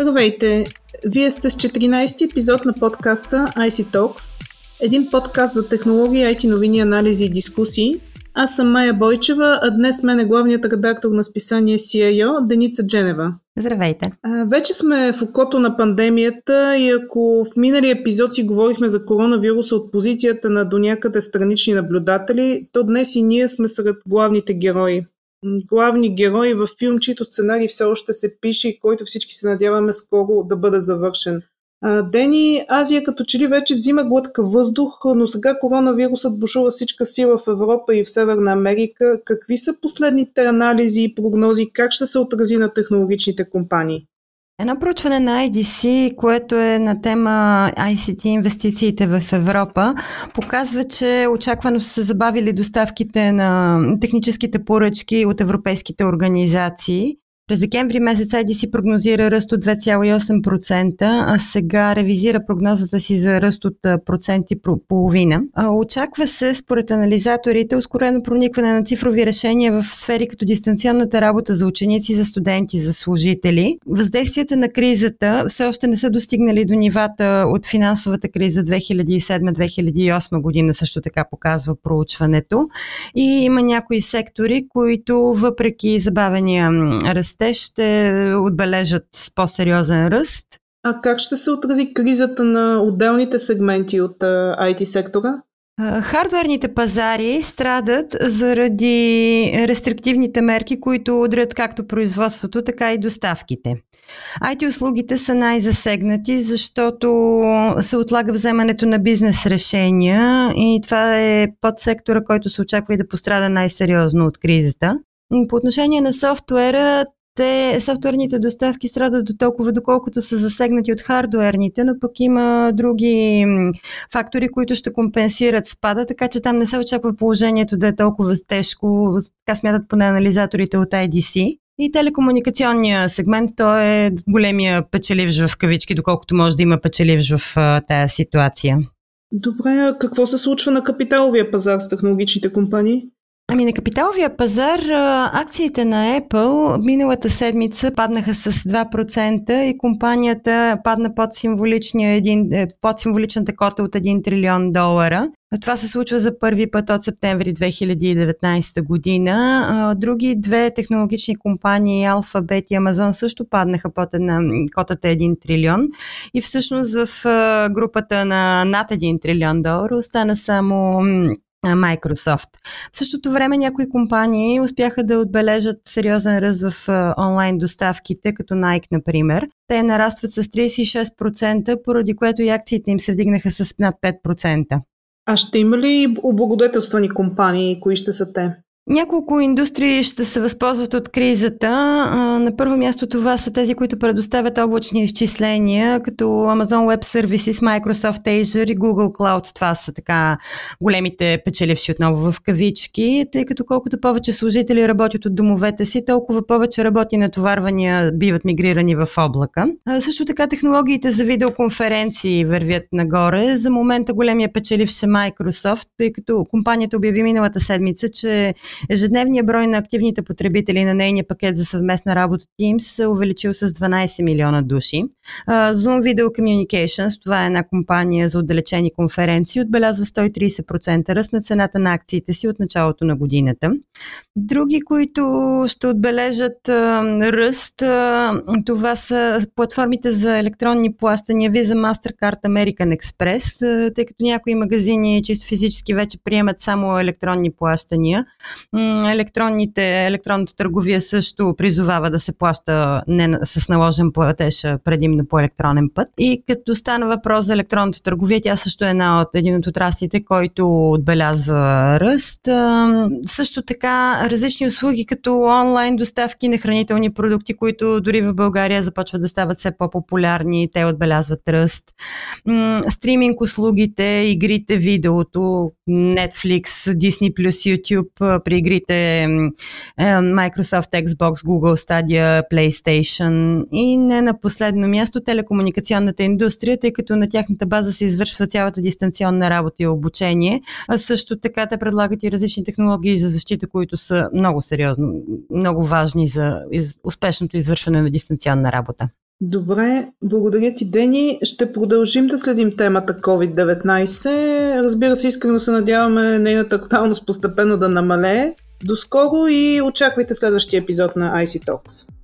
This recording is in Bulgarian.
Здравейте! Вие сте с 14-ти епизод на подкаста IC Talks, един подкаст за технологии, IT новини, анализи и дискусии. Аз съм Майя Бойчева, а днес мен е главният редактор на списание CIO Деница Дженева. Здравейте! А, вече сме в окото на пандемията и ако в миналия епизод си говорихме за коронавируса от позицията на до някъде странични наблюдатели, то днес и ние сме сред главните герои главни герои в филм, чието сценарий все още се пише и който всички се надяваме скоро да бъде завършен. Дени, Азия като че ли вече взима глътка въздух, но сега коронавирусът бушува всичка сила в Европа и в Северна Америка. Какви са последните анализи и прогнози? Как ще се отрази на технологичните компании? Едно проучване на IDC, което е на тема ICT инвестициите в Европа, показва, че очаквано са се забавили доставките на техническите поръчки от европейските организации. През декември месец IDC прогнозира ръст от 2,8%, а сега ревизира прогнозата си за ръст от проценти половина. Очаква се, според анализаторите, ускорено проникване на цифрови решения в сфери като дистанционната работа за ученици, за студенти, за служители. Въздействията на кризата все още не са достигнали до нивата от финансовата криза 2007-2008 година, също така показва проучването. И има някои сектори, които въпреки забавения ръст растеж ще отбележат по-сериозен ръст. А как ще се отрази кризата на отделните сегменти от IT сектора? Хардуерните пазари страдат заради рестриктивните мерки, които удрят както производството, така и доставките. IT услугите са най-засегнати, защото се отлага вземането на бизнес решения и това е подсектора, който се очаква и да пострада най-сериозно от кризата. По отношение на софтуера, те, софтуерните доставки страдат до толкова, доколкото са засегнати от хардуерните, но пък има други фактори, които ще компенсират спада, така че там не се очаква положението да е толкова тежко, така смятат поне анализаторите от IDC. И телекомуникационния сегмент, той е големия печеливш в кавички, доколкото може да има печеливш в тази ситуация. Добре, какво се случва на капиталовия пазар с технологичните компании? Ами на капиталовия пазар акциите на Apple миналата седмица паднаха с 2% и компанията падна под, един, е, под символичната кота от 1 трилион долара. Това се случва за първи път от септември 2019 година. Други две технологични компании, Alphabet и Amazon, също паднаха под една, котата 1 трилион. И всъщност в групата на над 1 трилион долара остана само Microsoft. В същото време някои компании успяха да отбележат сериозен ръст в онлайн доставките, като Nike, например. Те нарастват с 36%, поради което и акциите им се вдигнаха с над 5%. А ще има ли облагодетелствани компании? Кои ще са те? Няколко индустрии ще се възползват от кризата. На първо място това са тези, които предоставят облачни изчисления, като Amazon Web Services, Microsoft Azure и Google Cloud. Това са така големите печеливши отново в кавички, тъй като колкото повече служители работят от домовете си, толкова повече работи натоварвания биват мигрирани в облака. Също така технологиите за видеоконференции вървят нагоре. За момента големия печеливш е Microsoft, тъй като компанията обяви миналата седмица, че Ежедневният брой на активните потребители на нейния пакет за съвместна работа Teams се увеличил с 12 милиона души. Zoom Video Communications, това е една компания за отдалечени конференции, отбелязва 130% ръст на цената на акциите си от началото на годината. Други, които ще отбележат ръст, това са платформите за електронни плащания Visa, Mastercard, American Express, тъй като някои магазини чисто физически вече приемат само електронни плащания електронните, електронната търговия също призовава да се плаща не с наложен платеж предимно по електронен път. И като стана въпрос за електронната търговия, тя също е една от един от отраслите, който отбелязва ръст. Също така различни услуги като онлайн доставки на хранителни продукти, които дори в България започват да стават все по-популярни, те отбелязват ръст. Стриминг услугите, игрите, видеото, Netflix, Disney+, YouTube, при игрите Microsoft, Xbox, Google Stadia, PlayStation и не на последно място телекомуникационната индустрия, тъй като на тяхната база се извършва цялата дистанционна работа и обучение. А също така те предлагат и различни технологии за защита, които са много сериозно, много важни за успешното извършване на дистанционна работа. Добре, благодаря ти, Дени. Ще продължим да следим темата COVID-19. Разбира се, искрено се надяваме нейната актуалност постепенно да намалее. До скоро и очаквайте следващия епизод на IC Talks.